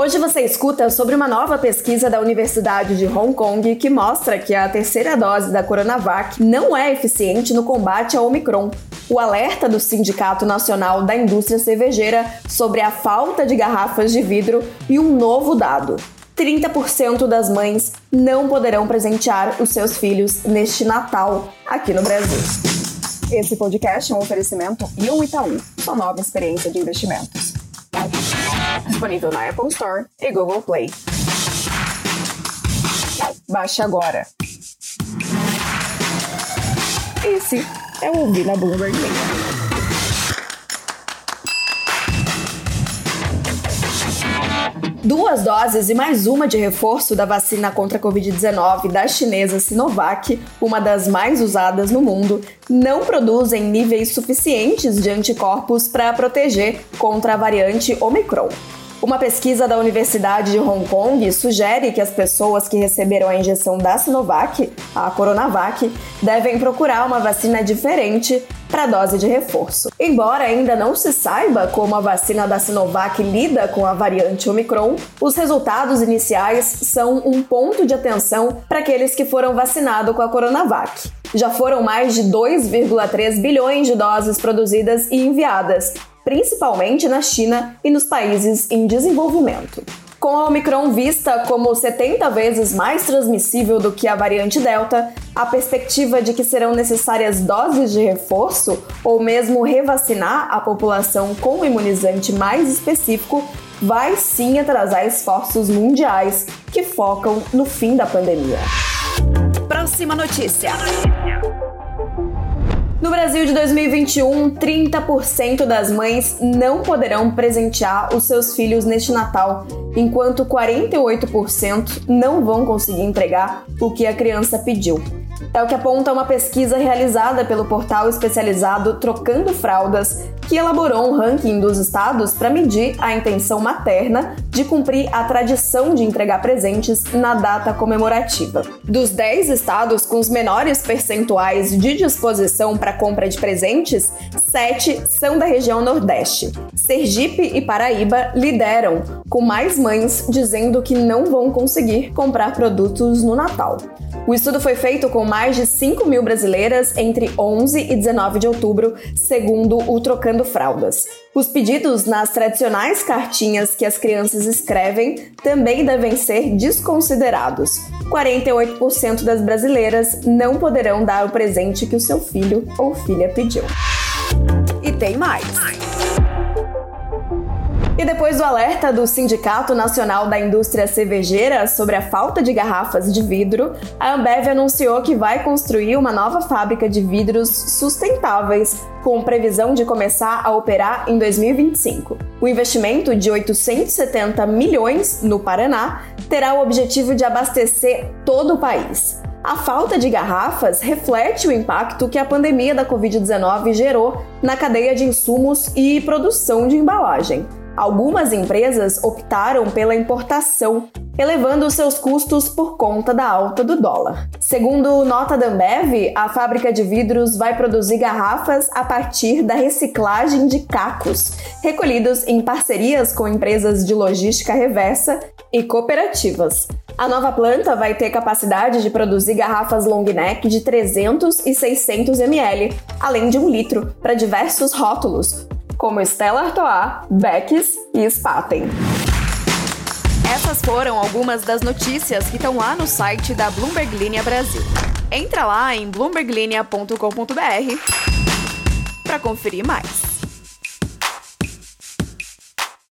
Hoje você escuta sobre uma nova pesquisa da Universidade de Hong Kong que mostra que a terceira dose da Coronavac não é eficiente no combate ao Omicron. O alerta do Sindicato Nacional da Indústria Cervejeira sobre a falta de garrafas de vidro e um novo dado. 30% das mães não poderão presentear os seus filhos neste Natal aqui no Brasil. Esse podcast é um oferecimento e um Itaú, sua nova experiência de investimentos. Disponível na Apple Store e Google Play. Baixe agora. Esse é o Ouvir na Bloomberg Duas doses e mais uma de reforço da vacina contra a Covid-19 da chinesa Sinovac, uma das mais usadas no mundo, não produzem níveis suficientes de anticorpos para proteger contra a variante Omicron. Uma pesquisa da Universidade de Hong Kong sugere que as pessoas que receberam a injeção da Sinovac, a Coronavac, devem procurar uma vacina diferente para dose de reforço. Embora ainda não se saiba como a vacina da Sinovac lida com a variante Omicron, os resultados iniciais são um ponto de atenção para aqueles que foram vacinados com a Coronavac. Já foram mais de 2,3 bilhões de doses produzidas e enviadas, principalmente na China e nos países em desenvolvimento. Com a Omicron vista como 70 vezes mais transmissível do que a variante Delta, a perspectiva de que serão necessárias doses de reforço ou mesmo revacinar a população com um imunizante mais específico vai sim atrasar esforços mundiais que focam no fim da pandemia. Próxima notícia. No Brasil de 2021, 30% das mães não poderão presentear os seus filhos neste Natal, enquanto 48% não vão conseguir entregar o que a criança pediu. É o que aponta uma pesquisa realizada pelo portal especializado Trocando Fraldas, que elaborou um ranking dos estados para medir a intenção materna de cumprir a tradição de entregar presentes na data comemorativa. Dos 10 estados com os menores percentuais de disposição para compra de presentes, 7 são da região Nordeste. Sergipe e Paraíba lideram, com mais mães dizendo que não vão conseguir comprar produtos no Natal. O estudo foi feito com mais de 5 mil brasileiras entre 11 e 19 de outubro, segundo o Trocando Fraldas. Os pedidos nas tradicionais cartinhas que as crianças escrevem também devem ser desconsiderados. 48% das brasileiras não poderão dar o presente que o seu filho ou filha pediu. E tem mais! E depois do alerta do Sindicato Nacional da Indústria Cervejeira sobre a falta de garrafas de vidro, a Ambev anunciou que vai construir uma nova fábrica de vidros sustentáveis, com previsão de começar a operar em 2025. O investimento de 870 milhões no Paraná terá o objetivo de abastecer todo o país. A falta de garrafas reflete o impacto que a pandemia da Covid-19 gerou na cadeia de insumos e produção de embalagem. Algumas empresas optaram pela importação, elevando seus custos por conta da alta do dólar. Segundo nota da Ambev, a fábrica de vidros vai produzir garrafas a partir da reciclagem de cacos, recolhidos em parcerias com empresas de logística reversa e cooperativas. A nova planta vai ter capacidade de produzir garrafas long neck de 300 e 600 ml, além de um litro, para diversos rótulos, como Stella Artois, Becks e Spaten. Essas foram algumas das notícias que estão lá no site da Bloomberg Linha Brasil. Entra lá em bloomberglinea.com.br para conferir mais.